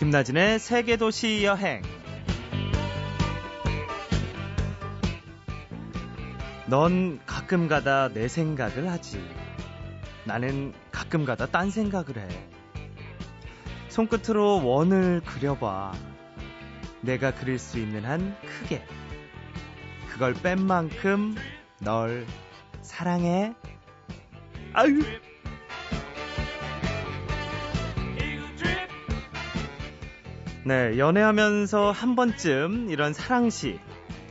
김나진의 세계도시 여행. 넌 가끔 가다 내 생각을 하지. 나는 가끔 가다 딴 생각을 해. 손끝으로 원을 그려봐. 내가 그릴 수 있는 한 크게. 그걸 뺀 만큼 널 사랑해. 아유. 네, 연애하면서 한 번쯤 이런 사랑시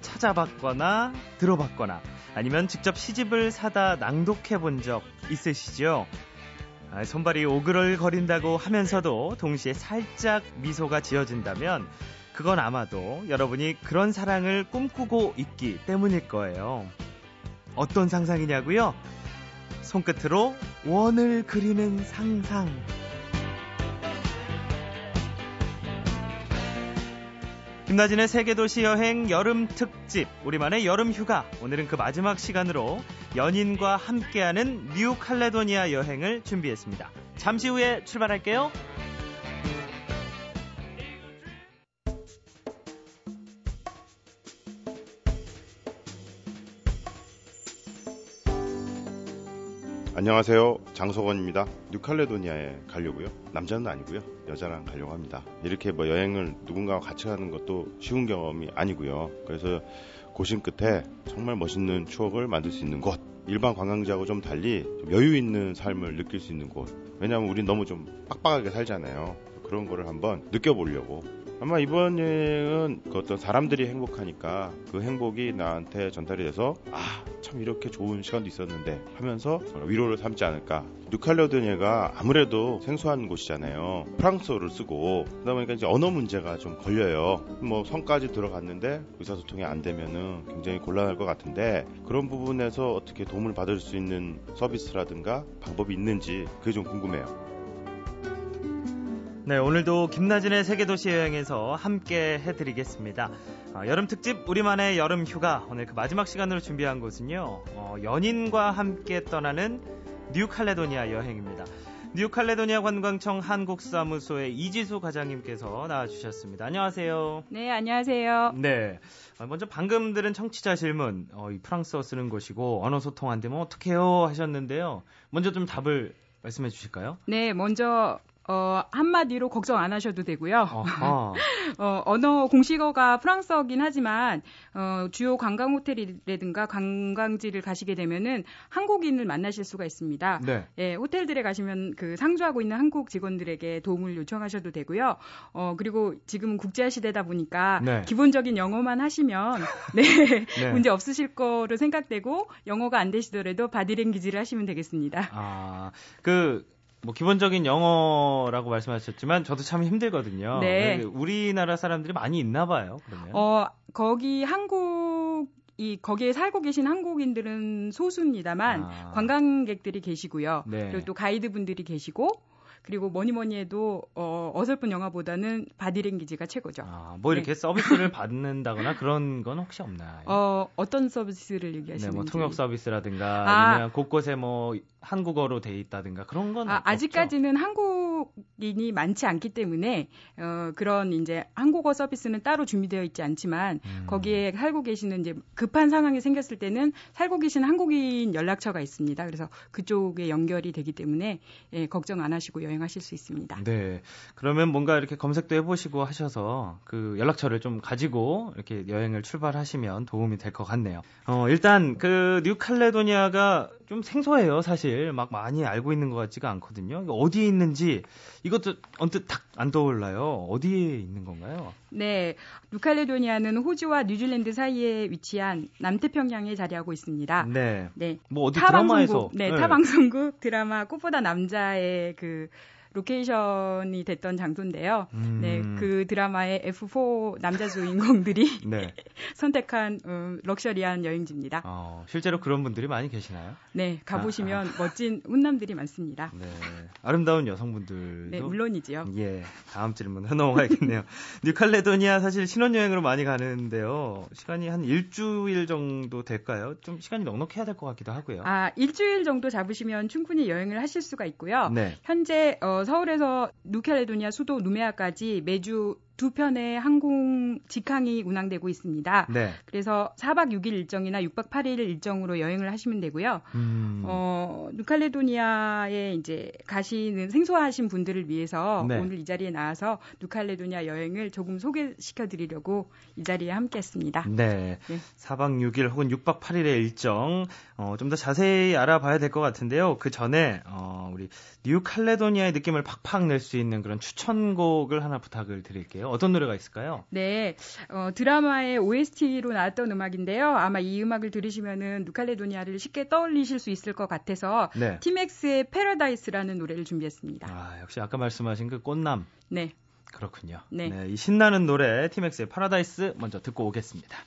찾아봤거나 들어봤거나 아니면 직접 시집을 사다 낭독해 본 적 있으시죠? 아, 손발이 오그럴거린다고 하면서도 동시에 살짝 미소가 지어진다면 그건 아마도 여러분이 그런 사랑을 꿈꾸고 있기 때문일 거예요. 어떤 상상이냐고요? 손끝으로 원을 그리는 상상. 김나진의 세계도시 여행 여름 특집 우리만의 여름 휴가 오늘은 그 마지막 시간으로 연인과 함께하는 뉴 칼레도니아 여행을 준비했습니다. 잠시 후에 출발할게요. 안녕하세요. 장석원입니다. 뉴칼레도니아에 가려고요. 남자는 아니고요. 여자랑 가려고 합니다. 이렇게 뭐 여행을 누군가와 같이 가는 것도 쉬운 경험이 아니고요. 그래서 고심 끝에 정말 멋있는 추억을 만들 수 있는 곳. 일반 관광지하고 좀 달리 좀 여유 있는 삶을 느낄 수 있는 곳. 왜냐하면 우린 너무 좀 빡빡하게 살잖아요. 그런 거를 한번 느껴보려고 아마 이번 여행은 그 어떤 사람들이 행복하니까 그 행복이 나한테 전달이 돼서 아, 참 이렇게 좋은 시간도 있었는데 하면서 위로를 삼지 않을까. 뉴칼레도니아가 아무래도 생소한 곳이잖아요. 프랑스어를 쓰고 그러다 보니까 이제 언어 문제가 좀 걸려요. 뭐 성까지 들어갔는데 의사소통이 안 되면은 굉장히 곤란할 것 같은데 그런 부분에서 어떻게 도움을 받을 수 있는 서비스라든가 방법이 있는지 그게 좀 궁금해요. 네, 오늘도 김나진의 세계도시 여행에서 함께 해드리겠습니다. 어, 여름 특집 우리만의 여름 휴가 오늘 그 마지막 시간으로 준비한 곳은요 어, 연인과 함께 떠나는 뉴칼레도니아 여행입니다. 뉴칼레도니아 관광청 한국사무소의 이지수 과장님께서 나와주셨습니다. 안녕하세요. 네, 안녕하세요. 네. 어, 먼저 방금 들은 청취자 질문, 어, 이 프랑스어 쓰는 곳이고 언어 소통 안 되면 어떡해요 하셨는데요. 먼저 좀 답을 말씀해 주실까요? 네, 먼저 어, 한마디로 걱정 안 하셔도 되고요. 어, 언어 공식어가 프랑스어긴 하지만 어, 주요 관광 호텔이라든가 관광지를 가시게 되면은 한국인을 만나실 수가 있습니다. 네. 예, 호텔들에 가시면 그 상주하고 있는 한국 직원들에게 도움을 요청하셔도 되고요. 어, 그리고 지금은 국제화 시대다 보니까 네. 기본적인 영어만 하시면 네, 네. 문제 없으실 거로 생각되고 영어가 안 되시더라도 바디랭귀지를 하시면 되겠습니다. 아, 그 뭐 기본적인 영어라고 말씀하셨지만 저도 참 힘들거든요. 네. 우리나라 사람들이 많이 있나 봐요. 그러면. 어, 거기 한국 이 거기에 살고 계신 한국인들은 소수입니다만 아. 관광객들이 계시고요. 네. 그리고 또 가이드분들이 계시고 그리고 뭐니 뭐니 해도 어, 어설픈 영화보다는 바디랭귀지가 최고죠. 아, 뭐 이렇게 네. 서비스를 받는다거나 그런 건 혹시 없나요? 어, 어떤 서비스를 얘기하시는지? 네, 뭐 통역 서비스라든가 아, 니면 곳곳에 뭐 한국어로 돼 있다든가 그런 건 아, 아직까지는 한국인이 많지 않기 때문에 어, 그런 이제 한국어 서비스는 따로 준비되어 있지 않지만 음. 거기에 살고 계시는 이제 급한 상황이 생겼을 때는 살고 계신 한국인 연락처가 있습니다. 그래서 그쪽에 연결이 되기 때문에 예, 걱정 안 하시고 여행하실 수 있습니다. 네. 그러면 뭔가 이렇게 검색도 해보시고 하셔서 그 연락처를 좀 가지고 이렇게 여행을 출발하시면 도움이 될 것 같네요. 어, 일단 그 뉴칼레도니아가 좀 생소해요, 사실. 막 많이 알고 있는 것 같지가 않거든요. 어디에 있는지 이것도 언뜻 탁 안 떠올라요. 어디에 있는 건가요? 네. 뉴칼레도니아는 호주와 뉴질랜드 사이에 위치한 남태평양에 자리하고 있습니다. 네. 네. 뭐 어디 드라마에서 네, 네. 타방송국 드라마 꽃보다 남자의 그 로케이션이 됐던 장소인데요. 음. 네, 그 드라마의 F4 남자 주인공들이 네. 선택한 음, 럭셔리한 여행지입니다. 어, 실제로 그런 분들이 많이 계시나요? 네, 가보시면 아, 아. 멋진 훈남들이 많습니다. 네, 아름다운 여성분들도 네, 물론이지요. 예, 다음 질문 넘어가야겠네요. 뉴칼레도니아 사실 신혼여행으로 많이 가는데요. 시간이 한 일주일 정도 될까요? 좀 시간이 넉넉해야 될 것 같기도 하고요. 아, 일주일 정도 잡으시면 충분히 여행을 하실 수가 있고요. 네. 현재 어, 어, 서울에서 누켈레도니아 수도 누메아까지 매주 두 편의 항공 직항이 운항되고 있습니다. 네. 그래서 4박 6일 일정이나 6박 8일 일정으로 여행을 하시면 되고요. 음. 어, 누칼레도니아에 이제 가시는 생소하신 분들을 위해서 네. 오늘 이 자리에 나와서 누칼레도니아 여행을 조금 소개시켜 드리려고 이 자리에 함께 했습니다. 네. 네. 4박 6일 혹은 6박 8일의 일정 어, 좀 더 자세히 알아봐야 될 것 같은데요. 그 전에 어, 우리 뉴칼레도니아의 느낌을 팍팍 낼 수 있는 그런 추천곡을 하나 부탁을 드릴게요. 어떤 노래가 있을까요? 네, 어, 드라마의 OST로 나왔던 음악인데요. 아마 이 음악을 들으시면은 누칼레도니아를 쉽게 떠올리실 수 있을 것 같아서 네. 티맥스의 패러다이스라는 노래를 준비했습니다. 아, 역시 아까 말씀하신 그 꽃남. 네. 그렇군요. 네. 네. 이 신나는 노래 티맥스의 파라다이스 먼저 듣고 오겠습니다.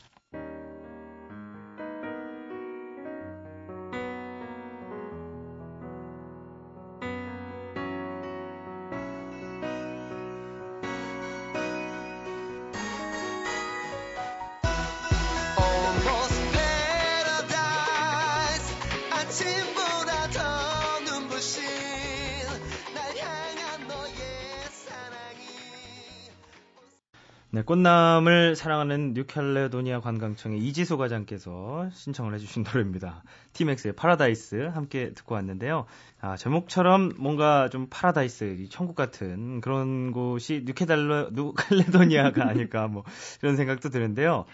네, 꽃남을 사랑하는 뉴캘레도니아 관광청의 이지소 과장께서 신청을 해주신 노래입니다. 티맥스의 파라다이스 함께 듣고 왔는데요. 아, 제목처럼 뭔가 좀 파라다이스, 천국 같은 그런 곳이 뉴캐달러, 뉴캘레도니아가 아닐까 뭐 이런 생각도 드는데요.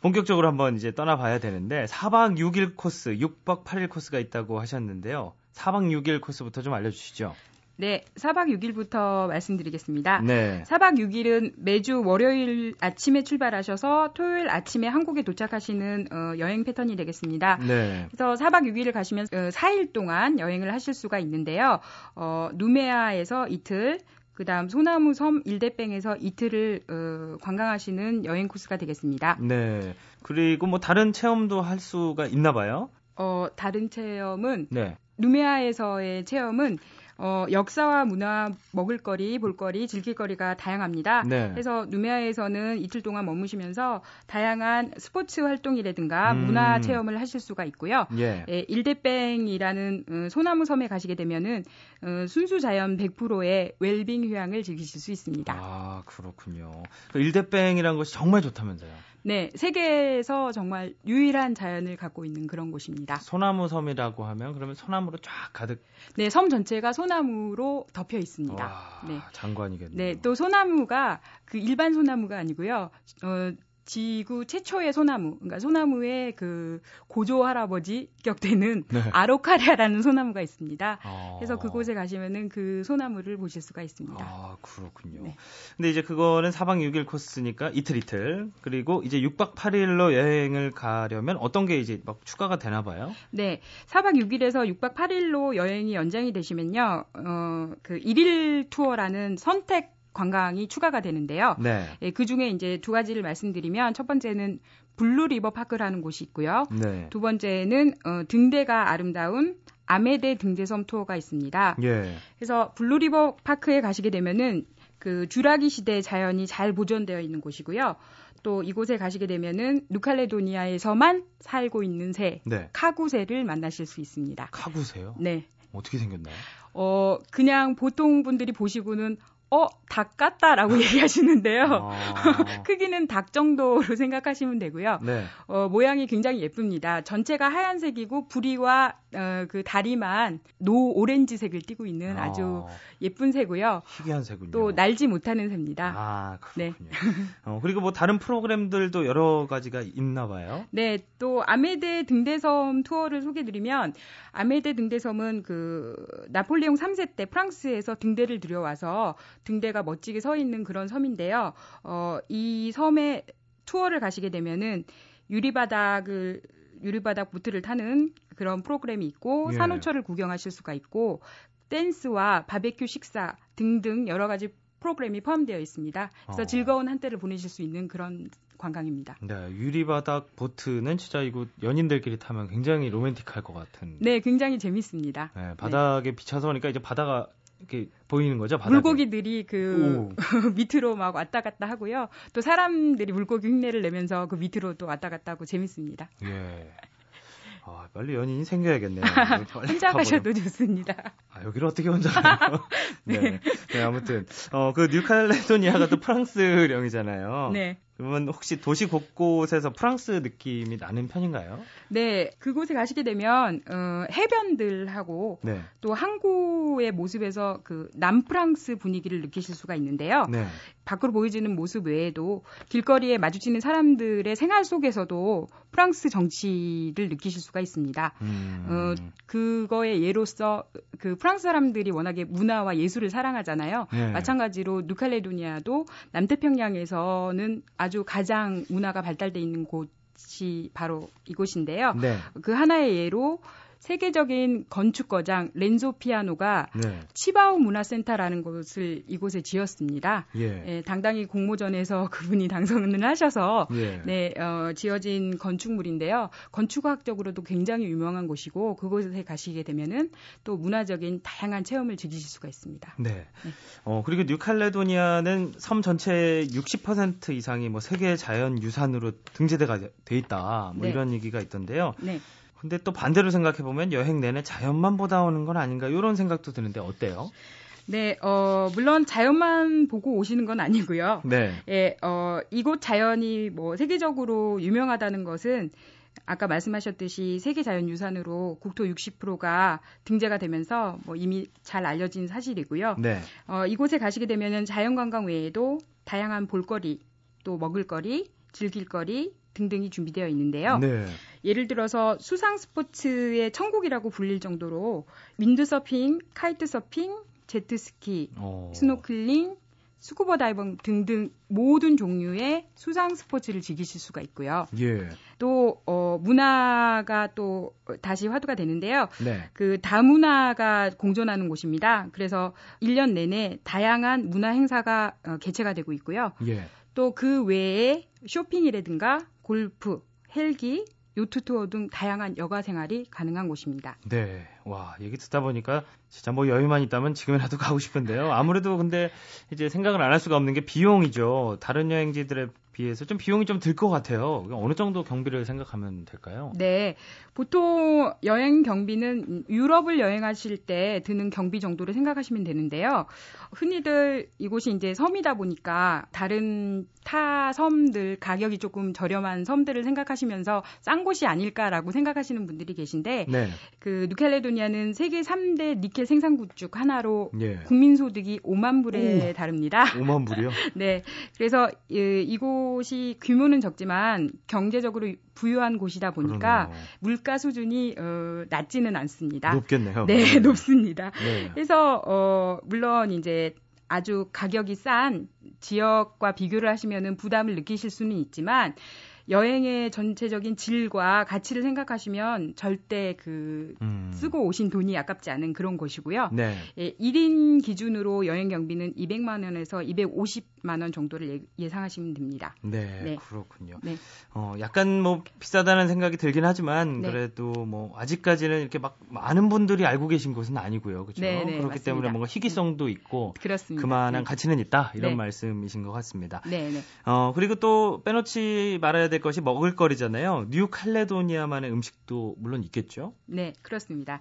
본격적으로 한번 이제 떠나봐야 되는데 4박 6일 코스, 6박 8일 코스가 있다고 하셨는데요. 4박 6일 코스부터 좀 알려주시죠. 네, 4박 6일부터 말씀드리겠습니다. 네. 4박 6일은 매주 월요일 아침에 출발하셔서 토요일 아침에 한국에 도착하시는 어, 여행 패턴이 되겠습니다. 네. 그래서 4박 6일을 가시면 어, 4일 동안 여행을 하실 수가 있는데요. 어, 누메아에서 이틀, 그다음 소나무 섬 일대뺑에서 이틀을 어, 관광하시는 여행 코스가 되겠습니다. 네. 그리고 뭐 다른 체험도 할 수가 있나 봐요? 어, 다른 체험은 네. 누메아에서의 체험은 어, 역사와 문화, 먹을거리, 볼거리, 즐길거리가 다양합니다. 네. 그래서 누메아에서는 이틀 동안 머무시면서 다양한 스포츠 활동이라든가 음. 문화 체험을 하실 수가 있고요. 예. 예 일대뺑이라는 어, 소나무 섬에 가시게 되면은 어, 순수 자연 100%의 웰빙 휴양을 즐기실 수 있습니다. 아 그렇군요. 그 일대뺑이라는 것이 정말 좋다면서요? 네, 세계에서 정말 유일한 자연을 갖고 있는 그런 곳입니다. 소나무 섬이라고 하면 그러면 소나무로 쫙 가득. 네, 섬 전체가 소나무로 덮여 있습니다. 와, 네, 장관이겠네요. 네, 또 소나무가 그 일반 소나무가 아니고요. 어, 지구 최초의 소나무, 그러니까 소나무의 그 고조 할아버지 격되는 네. 아로카리아라는 소나무가 있습니다. 아. 그래서 그곳에 가시면은 그 소나무를 보실 수가 있습니다. 아, 그렇군요. 네. 근데 이제 그거는 4박 6일 코스니까 이틀 이틀. 그리고 이제 6박 8일로 여행을 가려면 어떤 게 이제 막 추가가 되나 봐요? 네. 4박 6일에서 6박 8일로 여행이 연장이 되시면요. 어, 그 1일 투어라는 선택 관광이 추가가 되는데요. 네. 예, 그 중에 이제 두 가지를 말씀드리면 첫 번째는 블루 리버 파크라는 곳이 있고요. 네. 두 번째는 어, 등대가 아름다운 아메데 등대섬 투어가 있습니다. 예. 그래서 블루 리버 파크에 가시게 되면은 그 주라기 시대 자연이 잘 보존되어 있는 곳이고요. 또 이곳에 가시게 되면은 뉴칼레도니아에서만 살고 있는 새, 네. 카구새를 만나실 수 있습니다. 카구새요? 네. 어떻게 생겼나요? 어, 그냥 보통 분들이 보시고는 어, 닭 같다라고 얘기하시는데요. 아... 크기는 닭 정도로 생각하시면 되고요. 네. 어, 모양이 굉장히 예쁩니다. 전체가 하얀색이고 부리와 어, 그 다리만 노 오렌지색을 띠고 있는 아주 아... 예쁜 새고요. 희귀한 새군요. 또 날지 못하는 새입니다. 아, 그렇군요. 네. 어, 그리고 뭐 다른 프로그램들도 여러 가지가 있나 봐요. 네, 또 아메데 등대섬 투어를 소개 드리면 아메데 등대섬은 그 나폴레옹 3세 때 프랑스에서 등대를 들여와서 등대가 멋지게 서 있는 그런 섬인데요. 어, 이 섬에 투어를 가시게 되면은 유리바닥을 유리바닥 보트를 타는 그런 프로그램이 있고 예. 산호초를 구경하실 수가 있고 댄스와 바베큐 식사 등등 여러 가지 프로그램이 포함되어 있습니다. 그래서 어. 즐거운 한때를 보내실 수 있는 그런 관광입니다. 네, 유리바닥 보트는 진짜 이거 연인들끼리 타면 굉장히 로맨틱할 것 같은. 네, 굉장히 재밌습니다. 네, 바닥에 네. 비쳐서 오니까 이제 바다가 이렇게 보이는 거죠. 바닥에. 물고기들이 그 밑으로 막 왔다 갔다 하고요. 또 사람들이 물고기 흉내를 내면서 그 밑으로 또 왔다 갔다 하고 재밌습니다. 예. 아, 빨리 연인이 생겨야겠네요. 혼자 가셔도 좋습니다. 아, 여기를 어떻게 혼자 가요? 네. 네. 아무튼, 어, 그 뉴칼레도니아가 또 프랑스령이잖아요. 네. 그러면 혹시 도시 곳곳에서 프랑스 느낌이 나는 편인가요? 네, 그곳에 가시게 되면 어, 해변들하고 네. 또 항구의 모습에서 그 남프랑스 분위기를 느끼실 수가 있는데요. 네. 밖으로 보여지는 모습 외에도 길거리에 마주치는 사람들의 생활 속에서도 프랑스 정치를 느끼실 수가 있습니다. 음. 어, 그거의 예로서 그 프랑스 사람들이 워낙에 문화와 예술을 사랑하잖아요. 네. 마찬가지로 누칼레도니아도 남태평양에서는 아주 가장 문화가 발달돼 있는 곳이 바로 이곳인데요. 네. 그 하나의 예로 세계적인 건축거장 렌소 피아노가 네. 치바오 문화센터라는 곳을 이곳에 지었습니다. 예. 예, 당당히 공모전에서 그분이 당선을 하셔서 예. 네, 어, 지어진 건축물인데요. 건축학적으로도 굉장히 유명한 곳이고 그곳에 가시게 되면은 또 문화적인 다양한 체험을 즐기실 수가 있습니다. 네. 네. 어, 그리고 뉴칼레도니아는 섬 전체 60% 이상이 뭐 세계 자연 유산으로 등재가 돼 있다. 뭐 네. 이런 얘기가 있던데요. 네. 근데 또 반대로 생각해 보면 여행 내내 자연만 보다 오는 건 아닌가 이런 생각도 드는데 어때요? 네, 어, 물론 자연만 보고 오시는 건 아니고요. 네. 예, 어, 이곳 자연이 뭐 세계적으로 유명하다는 것은 아까 말씀하셨듯이 세계 자연유산으로 국토 60%가 등재가 되면서 뭐 이미 잘 알려진 사실이고요. 네. 어, 이곳에 가시게 되면은 자연관광 외에도 다양한 볼거리, 또 먹을거리, 즐길거리, 등등이 준비되어 있는데요. 네. 예를 들어서 수상 스포츠의 천국이라고 불릴 정도로 윈드서핑, 카이트서핑, 제트스키, 어. 스노클링, 스쿠버 다이빙 등등 모든 종류의 수상 스포츠를 즐기실 수가 있고요. 예. 또 어, 문화가 또 다시 화두가 되는데요. 네. 그 다문화가 공존하는 곳입니다. 그래서 1년 내내 다양한 문화 행사가 어, 개최가 되고 있고요. 예. 또 그 외에 쇼핑이라든가 골프, 헬기, 요트 투어 등 다양한 여가 생활이 가능한 곳입니다. 네. 와, 얘기 듣다 보니까 진짜 뭐 여유만 있다면 지금이라도 가고 싶은데요. 아무래도 근데 이제 생각을 안 할 수가 없는 게 비용이죠. 다른 여행지들에 비해서 좀 비용이 좀 들 것 같아요. 어느 정도 경비를 생각하면 될까요? 네. 보통 여행 경비는 유럽을 여행하실 때 드는 경비 정도를 생각하시면 되는데요. 흔히들 이곳이 이제 섬이다 보니까 다른 타 섬들 가격이 조금 저렴한 섬들을 생각하시면서 싼 곳이 아닐까라고 생각하시는 분들이 계신데 네. 그 누켈레도니아는 세계 3대 니켈 생산국 중 하나로 예. 국민 소득이 5만 불에 오, 다릅니다. 5만 불이요? 네. 그래서 이, 이곳 이 규모는 적지만 경제적으로 부유한 곳이다 보니까 그러네요. 물가 수준이 어, 낮지는 않습니다. 높겠네요. 네, 네. 높습니다. 네. 그래서 어, 물론 이제 아주 가격이 싼 지역과 비교를 하시면은 부담을 느끼실 수는 있지만 여행의 전체적인 질과 가치를 생각하시면 절대 그 음. 쓰고 오신 돈이 아깝지 않은 그런 곳이고요. 네. 예, 1인 기준으로 여행 경비는 200만 원에서 250 만 원 정도를 예, 상하시면 됩니다. 네, 네. 그렇군요. 네. 어, 약간 뭐 비싸다는 생각이 들긴 하지만 네. 그래도 뭐 아직까지는 이렇게 막 많은 분들이 알고 계신 곳은 아니고요. 그렇죠? 네, 네, 그렇기 맞습니다. 때문에 뭔가 희귀성도 있고 그렇습니다. 그만한 네. 가치는 있다 이런 네. 말씀이신 것 같습니다. 네, 네. 어, 그리고 또 빼놓지 말아야 될될 것이 먹을거리잖아요. 뉴칼레도니아만의 음식도 물론 있겠죠? 네, 그렇습니다.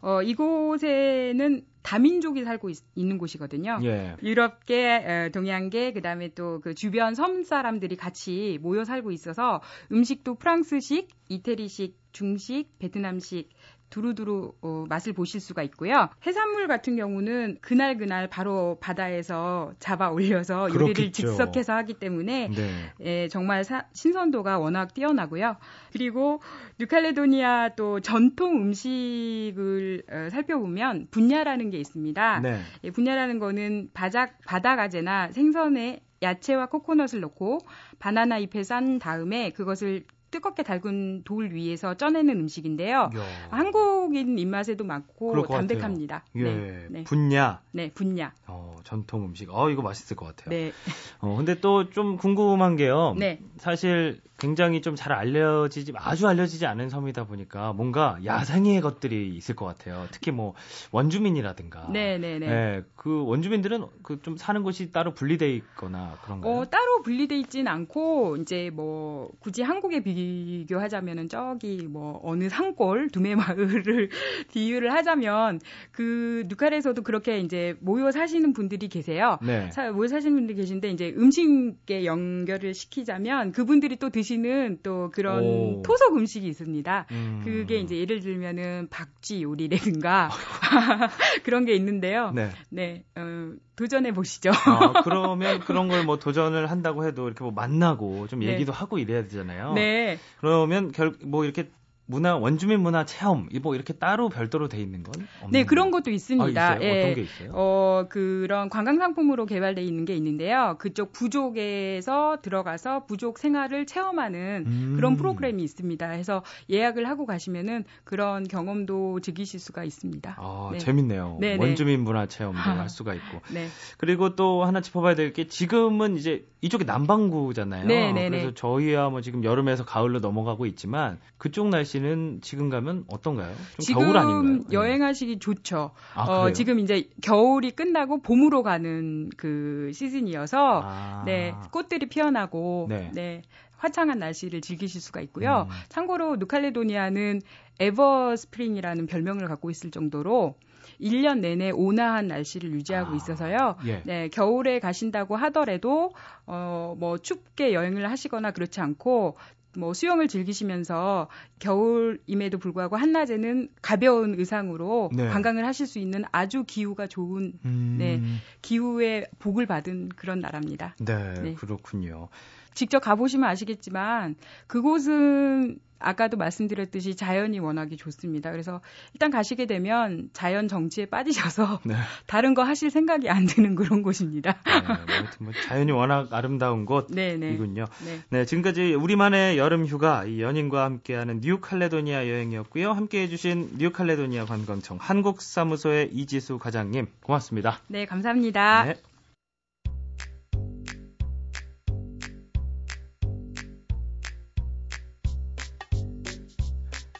어, 이곳에는 다민족이 살고 있, 는 곳이거든요. 예. 유럽계, 동양계, 그다음에 또 그 주변 섬 사람들이 같이 모여 살고 있어서 음식도 프랑스식, 이태리식, 중식, 베트남식 두루두루 어, 맛을 보실 수가 있고요. 해산물 같은 경우는 그날 그날 바로 바다에서 잡아 올려서 요리를 즉석해서 하기 때문에 네. 예, 정말 사, 신선도가 워낙 뛰어나고요. 그리고 뉴칼레도니아 또 전통 음식을 어, 살펴보면 분야라는 게 있습니다. 네. 예, 분야라는 거는 바작 바다가재나 생선에 야채와 코코넛을 넣고 바나나 잎에 싼 다음에 그것을 뜨겁게 달군 돌 위에서 쪄내는 음식인데요. 야. 한국인 입맛에도 맞고 담백합니다. 예. 네. 네. 분야. 네, 분야. 어, 전통 음식. 어, 이거 맛있을 것 같아요. 네. 어, 근데 또 좀 궁금한 게요. 네. 사실 굉장히 좀 잘 알려지지 아주 알려지지 않은 섬이다 보니까 뭔가 야생의 것들이 있을 것 같아요. 특히 뭐 원주민이라든가. 네, 네, 네. 네, 그 원주민들은 그 좀 사는 곳이 따로 분리돼 있거나 그런가요? 어, 따로 분리돼 있지는 않고 이제 뭐 굳이 한국에 비교 비교하자면은 저기 뭐 어느 산골 두메 마을을 비유를 하자면 그 누칼에서도 그렇게 이제 모여 사시는 분들이 계세요. 네. 사, 모여 사시는 분들이 계신데 이제 음식에 연결을 시키자면 그분들이 또 드시는 또 그런 오. 토속 음식이 있습니다. 음. 그게 이제 예를 들면은 박쥐 요리라든가 그런 게 있는데요. 네. 네. 어, 도전해 보시죠. 아, 그러면 그런 걸 뭐 도전을 한다고 해도 이렇게 뭐 만나고 좀 네. 얘기도 하고 이래야 되잖아요. 네. 그러면 결 뭐 이렇게 문화 원주민 문화 체험 뭐 이렇게 따로 별도로 돼 있는 건 네 그런 것도 있습니다. 아, 예. 어떤 게 있어요? 어 그런 관광 상품으로 개발돼 있는 게 있는데요. 그쪽 부족에서 들어가서 부족 생활을 체험하는 음. 그런 프로그램이 있습니다. 해서 예약을 하고 가시면은 그런 경험도 즐기실 수가 있습니다. 아 네. 재밌네요. 네네. 네. 원주민 문화 체험도 할 수가 있고. 네. 그리고 또 하나 짚어봐야 될 게 지금은 이제 이쪽이 남반구잖아요. 네네네. 네, 네. 그래서 저희야 뭐 지금 여름에서 가을로 넘어가고 있지만 그쪽 날씨는 날 씨는 지금 가면 어떤가요? 좀 겨울 아닌가요? 네. 여행하시기 좋죠. 아, 어, 지금 이제 겨울이 끝나고 봄으로 가는 그 시즌이어서 아. 네 꽃들이 피어나고 네. 네. 화창한 날씨를 즐기실 수가 있고요. 음. 참고로 누칼레도니아는 ever spring이라는 별명을 갖고 있을 정도로 1년 내내 온화한 날씨를 유지하고 아, 있어서요. 예. 네, 겨울에 가신다고 하더라도 어, 뭐 춥게 여행을 하시거나 그렇지 않고 뭐 수영을 즐기시면서 겨울임에도 불구하고 한낮에는 가벼운 의상으로 네. 관광을 하실 수 있는 아주 기후가 좋은 음... 네, 기후의 복을 받은 그런 나라입니다. 네, 네. 그렇군요. 직접 가보시면 아시겠지만 그곳은 아까도 말씀드렸듯이 자연이 워낙에 좋습니다. 그래서 일단 가시게 되면 자연 정치에 빠지셔서 네. 다른 거 하실 생각이 안 드는 그런 곳입니다. 네, 뭐, 뭐 자연이 워낙 아름다운 곳이군요. 네, 네. 네. 네, 지금까지 우리만의 여름 휴가 이 연인과 함께하는 뉴칼레도니아 여행이었고요. 함께해 주신 뉴칼레도니아 관광청 한국사무소의 이지수 과장님 고맙습니다. 네, 감사합니다.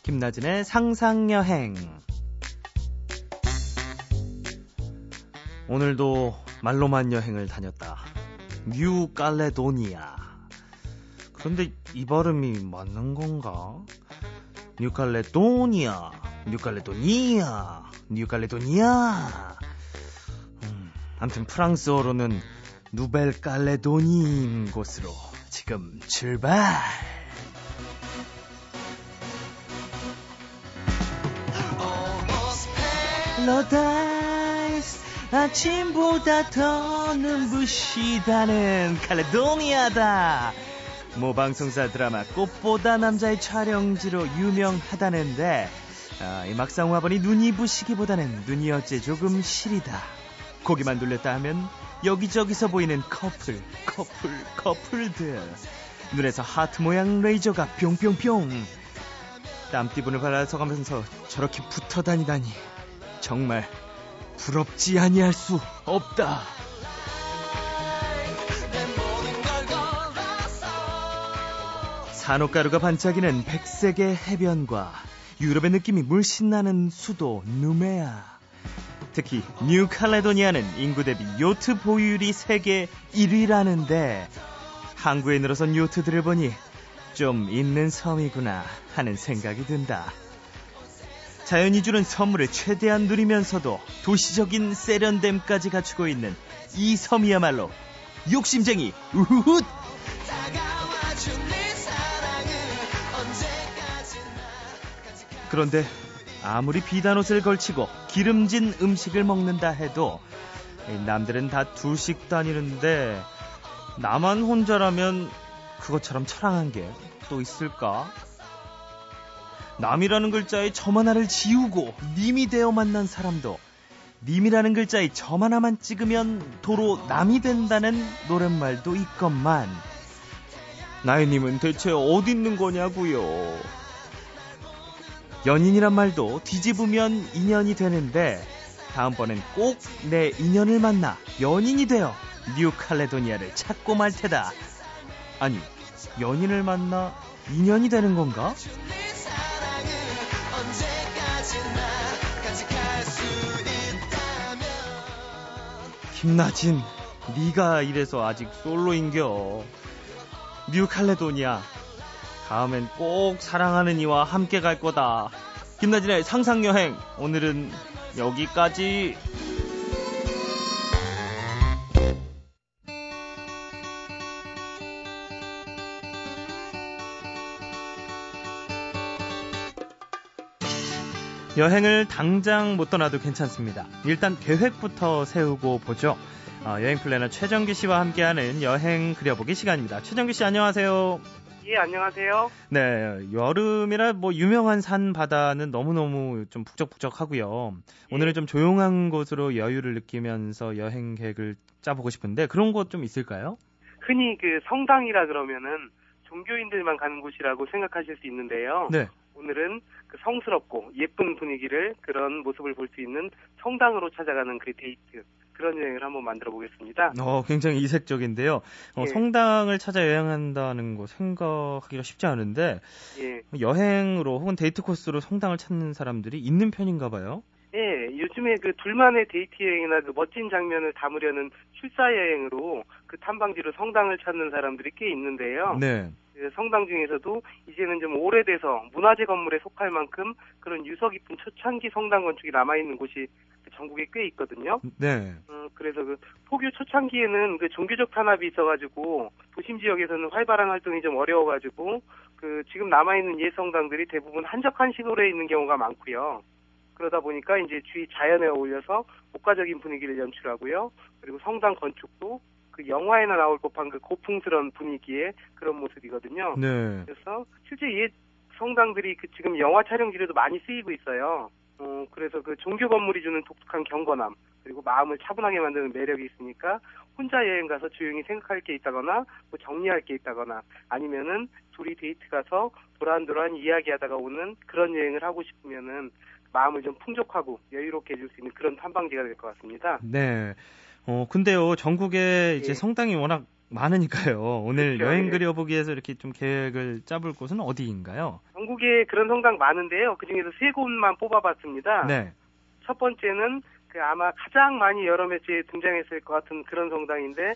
김나진의 상상여행. 오늘도 말로만 여행을 다녔다. 뉴 칼레도니아. 그런데 이 발음이 맞는 건가? 뉴 칼레도니아, 뉴 칼레도니아, 뉴 칼레도니아. 음, 아무튼 프랑스어로는 누벨 칼레도니인 곳으로 지금 출발. 파라다이스 아침보다 더 눈부시다는 칼레도니아다. 모방송사 드라마 꽃보다 남자의 촬영지로 유명하다는데 아, 이 막상 와보니 눈이 부시기보다는 눈이 어째 조금 시리다. 고기만 눌렸다 하면 여기저기서 보이는 커플 커플 커플들. 눈에서 하트 모양 레이저가 뿅뿅뿅. 땀띠분을 발라서 가면서 저렇게 붙어 다니다니 정말 부럽지 아니할 수 없다. 산호가루가 반짝이는 백색의 해변과 유럽의 느낌이 물씬 나는 수도 누메아. 특히 뉴칼레도니아는 인구 대비 요트 보유율이 세계 1위라는데 항구에 늘어선 요트들을 보니 좀 있는 섬이구나 하는 생각이 든다. 자연이 주는 선물을 최대한 누리면서도 도시적인 세련됨까지 갖추고 있는 이 섬이야말로 욕심쟁이 우훗 그런데 아무리 비단 옷을 걸치고 기름진 음식을 먹는다 해도 남들은 다 둘씩 다니는데 나만 혼자라면 그것처럼 처량한 게 또 있을까? 남이라는 글자에 점 하나를 지우고 님이 되어 만난 사람도 님이라는 글자에 점 하나만 찍으면 도로 남이 된다는 노랫말도 있건만 나의 님은 대체 어디 있는 거냐고요. 연인이란 말도 뒤집으면 인연이 되는데 다음번엔 꼭 내 인연을 만나 연인이 되어 뉴칼레도니아를 찾고 말 테다. 아니, 연인을 만나 인연이 되는 건가? 김나진, 네가 이래서 아직 솔로인겨. 뉴칼레도니아 다음엔 꼭 사랑하는 이와 함께 갈 거다. 김나진의 상상여행 오늘은 여기까지. 여행을 당장 못 떠나도 괜찮습니다. 일단 계획부터 세우고 보죠. 어, 여행 플래너 최정규 씨와 함께하는 여행 그려보기 시간입니다. 최정규 씨 안녕하세요. 예, 안녕하세요. 네, 여름이라 뭐 유명한 산 바다는 너무너무 좀 북적북적하고요. 예. 오늘은 좀 조용한 곳으로 여유를 느끼면서 여행 계획을 짜보고 싶은데 그런 곳 좀 있을까요? 흔히 그 성당이라 그러면은 종교인들만 가는 곳이라고 생각하실 수 있는데요. 네. 오늘은 그 성스럽고 예쁜 분위기를 그런 모습을 볼 수 있는 성당으로 찾아가는 그 데이트 그런 여행을 한번 만들어 보겠습니다. 어, 굉장히 이색적인데요. 어, 예. 성당을 찾아 여행한다는 거 생각하기가 쉽지 않은데 예. 여행으로 혹은 데이트 코스로 성당을 찾는 사람들이 있는 편인가 봐요. 예, 요즘에 그 둘만의 데이트 여행이나 그 멋진 장면을 담으려는 출사 여행으로 그 탐방지로 성당을 찾는 사람들이 꽤 있는데요. 네. 그 성당 중에서도 이제는 좀 오래돼서 문화재 건물에 속할 만큼 그런 유서 깊은 초창기 성당 건축이 남아 있는 곳이 그 전국에 꽤 있거든요. 네. 음, 그래서 그 포교 초창기에는 그 종교적 탄압이 있어가지고 도심 지역에서는 활발한 활동이 좀 어려워가지고 그 지금 남아 있는 옛 성당들이 대부분 한적한 시골에 있는 경우가 많고요. 그러다 보니까 이제 주위 자연에 어울려서 목가적인 분위기를 연출하고요. 그리고 성당 건축도 그 영화에나 나올 법한 그 고풍스러운 분위기의 그런 모습이거든요. 네. 그래서 실제 옛 성당들이 그 지금 영화 촬영지로도 많이 쓰이고 있어요. 어, 그래서 그 종교 건물이 주는 독특한 경건함, 그리고 마음을 차분하게 만드는 매력이 있으니까 혼자 여행 가서 조용히 생각할 게 있다거나 뭐 정리할 게 있다거나 아니면은 둘이 데이트 가서 도란도란 이야기하다가 오는 그런 여행을 하고 싶으면은 마음을 좀 풍족하고 여유롭게 해줄 수 있는 그런 탐방지가 될 것 같습니다. 네. 어, 근데요, 전국에 이제 예. 성당이 워낙 많으니까요. 오늘 그렇죠. 여행 예. 그려보기에서 이렇게 좀 계획을 짜볼 곳은 어디인가요? 전국에 그런 성당 많은데요. 그 중에서 세 곳만 뽑아봤습니다. 네. 첫 번째는 그 아마 가장 많이 여러 매체에 등장했을 것 같은 그런 성당인데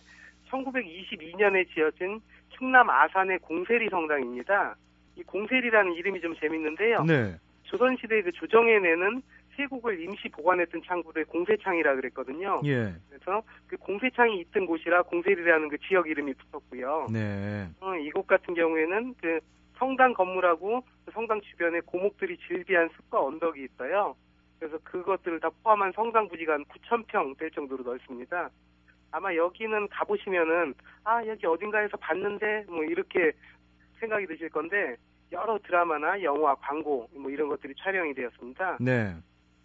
1922년에 지어진 충남 아산의 공세리 성당입니다. 이 공세리라는 이름이 좀 재밌는데요. 네. 조선시대 그 조정에 내는 세곡을 임시 보관했던 창구를 공세창이라 그랬거든요. 예. 그래서 그 공세창이 있던 곳이라 공세리라는 그 지역 이름이 붙었고요. 네. 어, 이곳 같은 경우에는 그 성당 건물하고 그 성당 주변에 고목들이 질비한 숲과 언덕이 있어요. 그래서 그것들을 다 포함한 성당 부지가 한 9천 평될 정도로 넓습니다. 아마 여기는 가보시면은 아 여기 어딘가에서 봤는데 뭐 이렇게 생각이 드실 건데 여러 드라마나 영화, 광고 뭐 이런 것들이 촬영이 되었습니다. 네.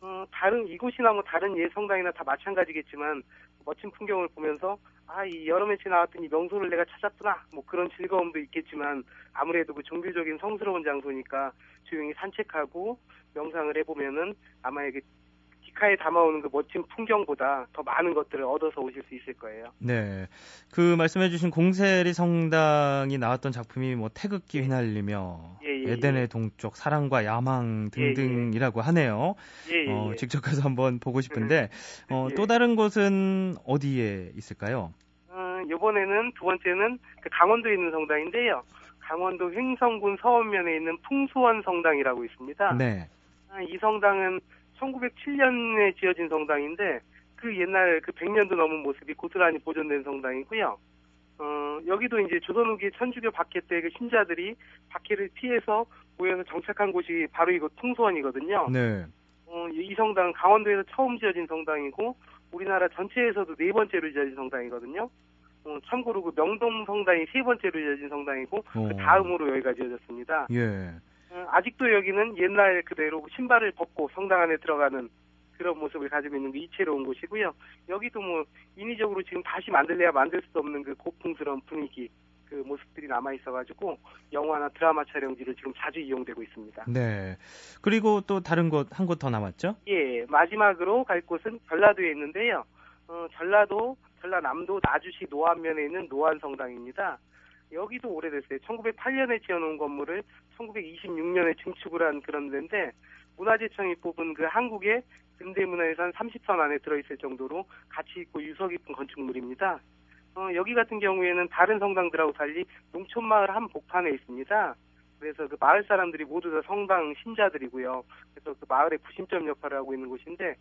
어, 다른 이곳이나 뭐 다른 예 성당이나 다 마찬가지겠지만 멋진 풍경을 보면서 아이 나왔던 이 명소를 내가 찾았구나. 뭐 그런 즐거움도 있겠지만 아무래도 그 종교적인 성스러운 장소니까 조용히 산책하고 명상을 해보면은 아마 이게 기카에 담아오는 그 멋진 풍경보다 더 많은 것들을 얻어서 오실 수 있을 거예요. 네. 그 말씀해주신 공세리 성당이 나왔던 작품이 뭐 태극기 휘날리며 예, 예, 에덴의 예. 동쪽 사랑과 야망 등등이라고 예, 예. 하네요. 예, 어, 직접 가서 한번 보고 싶은데 어, 또 다른 곳은 어디에 있을까요? 어, 이번에는 두 번째는 그 강원도에 있는 성당인데요. 강원도 횡성군 서원면에 있는 풍수원 성당이라고 있습니다. 네. 아, 이 성당은 1907년에 지어진 성당인데 그 옛날 그 100년도 넘은 모습이 고스란히 보존된 성당이고요. 어, 여기도 이제 조선 후기 천주교 박해 때 그 신자들이 박해를 피해서 모여서 정착한 곳이 바로 이곳 풍소원이거든요. 네. 어, 이 성당은 강원도에서 처음 지어진 성당이고 우리나라 전체에서도 네 번째로 지어진 성당이거든요. 어, 참고로 그 명동 성당이 세 번째로 지어진 성당이고 그 어. 그 다음으로 여기가 지어졌습니다. 예. 어, 아직도 여기는 옛날 그대로 신발을 벗고 성당 안에 들어가는 그런 모습을 가지고 있는 게 이채로운 곳이고요. 여기도 뭐 인위적으로 지금 다시 만들래야 만들 수 없는 그 고풍스러운 분위기 그 모습들이 남아 있어가지고 영화나 드라마 촬영지로 지금 자주 이용되고 있습니다. 네. 그리고 또 다른 곳 한 곳 더 남았죠? 예. 마지막으로 갈 곳은 전라도에 있는데요. 어, 전라도 전라남도 나주시 노안면에 있는 노안성당입니다. 여기도 오래됐어요. 1908년에 지어놓은 건물을 1926년에 증축을 한 그런 데인데 문화재청이 뽑은 그 한국의 근대문화유산 30선 안에 들어있을 정도로 가치 있고 유서 깊은 건축물입니다. 어, 여기 같은 경우에는 다른 성당들하고 달리 농촌마을 한 복판에 있습니다. 그래서 그 마을 사람들이 모두 다 성당 신자들이고요. 그래서 그 마을의 구심점 역할을 하고 있는 곳인데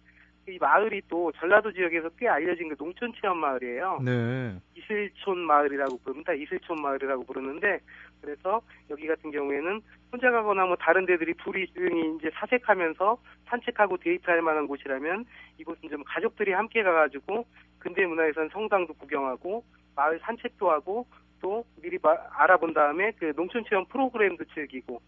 이 마을이 또 전라도 지역에서 꽤 알려진 그 농촌 체험 마을이에요. 네. 이슬촌 마을이라고 부릅니다. 이슬촌 마을이라고 부르는데 그래서 여기 같은 경우에는 혼자 가거나 뭐 다른 데들이 둘이 조용히 이제 사색하면서 산책하고 데이트할 만한 곳이라면 이곳은 좀 가족들이 함께 가가지고 근대 문화에선 성당도 구경하고 마을 산책도 하고 또 미리 알아본 다음에 그 농촌 체험 프로그램도 즐기고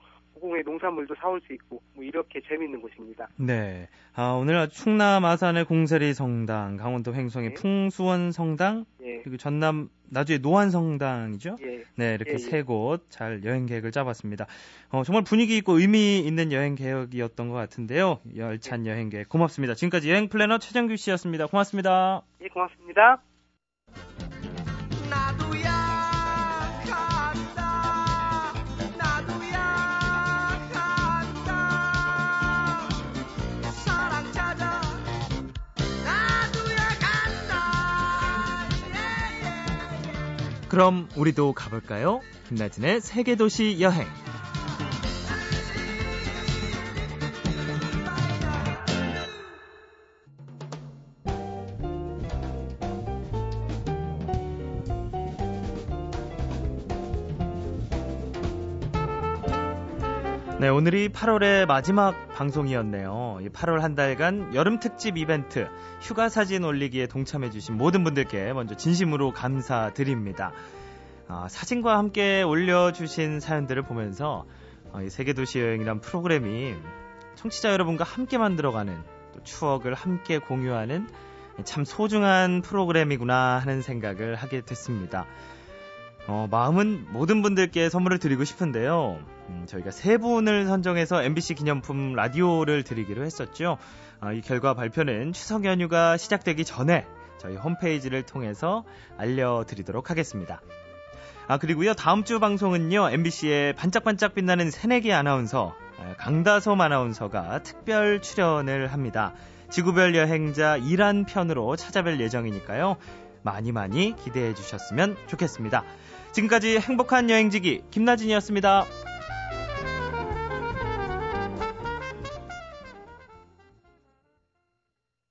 고공의 농산물도 사올 수 있고 뭐 이렇게 재미있는 곳입니다. 네. 아, 오늘 충남 아산의 공세리 성당, 강원도 횡성의 네. 풍수원 성당, 네. 그리고 전남 나주의 노안 성당이죠. 예. 네, 이렇게 예, 예. 세곳 잘 여행 계획을 짜봤습니다. 어, 정말 분위기 있고 의미 있는 여행 계획이었던 것 같은데요. 열찬 예. 여행 계획 고맙습니다. 지금까지 여행 플래너 최정규 씨였습니다. 고맙습니다. 예, 고맙습니다. 그럼 우리도 가볼까요? 김나진의 세계도시 여행. 오늘이 8월의 마지막 방송이었네요. 8월 한 달간 여름 특집 이벤트 휴가 사진 올리기에 동참해주신 모든 분들께 먼저 진심으로 감사드립니다. 어, 사진과 함께 올려주신 사연들을 보면서 어, 이 세계도시 여행이란 프로그램이 청취자 여러분과 함께 만들어가는 또 추억을 함께 공유하는 참 소중한 프로그램이구나 하는 생각을 하게 됐습니다. 어, 마음은 모든 분들께 선물을 드리고 싶은데요. 음, 저희가 세 분을 선정해서 MBC 기념품 라디오를 드리기로 했었죠. 어, 이 결과 발표는 추석 연휴가 시작되기 전에 저희 홈페이지를 통해서 알려드리도록 하겠습니다. 아, 그리고요, 다음 주 방송은요, MBC의 반짝반짝 빛나는 새내기 아나운서, 강다솜 아나운서가 특별 출연을 합니다. 지구별 여행자 1란 편으로 찾아뵐 예정이니까요. 많이 많이 기대해 주셨으면 좋겠습니다. 지금까지 행복한 여행지기 김나진이었습니다.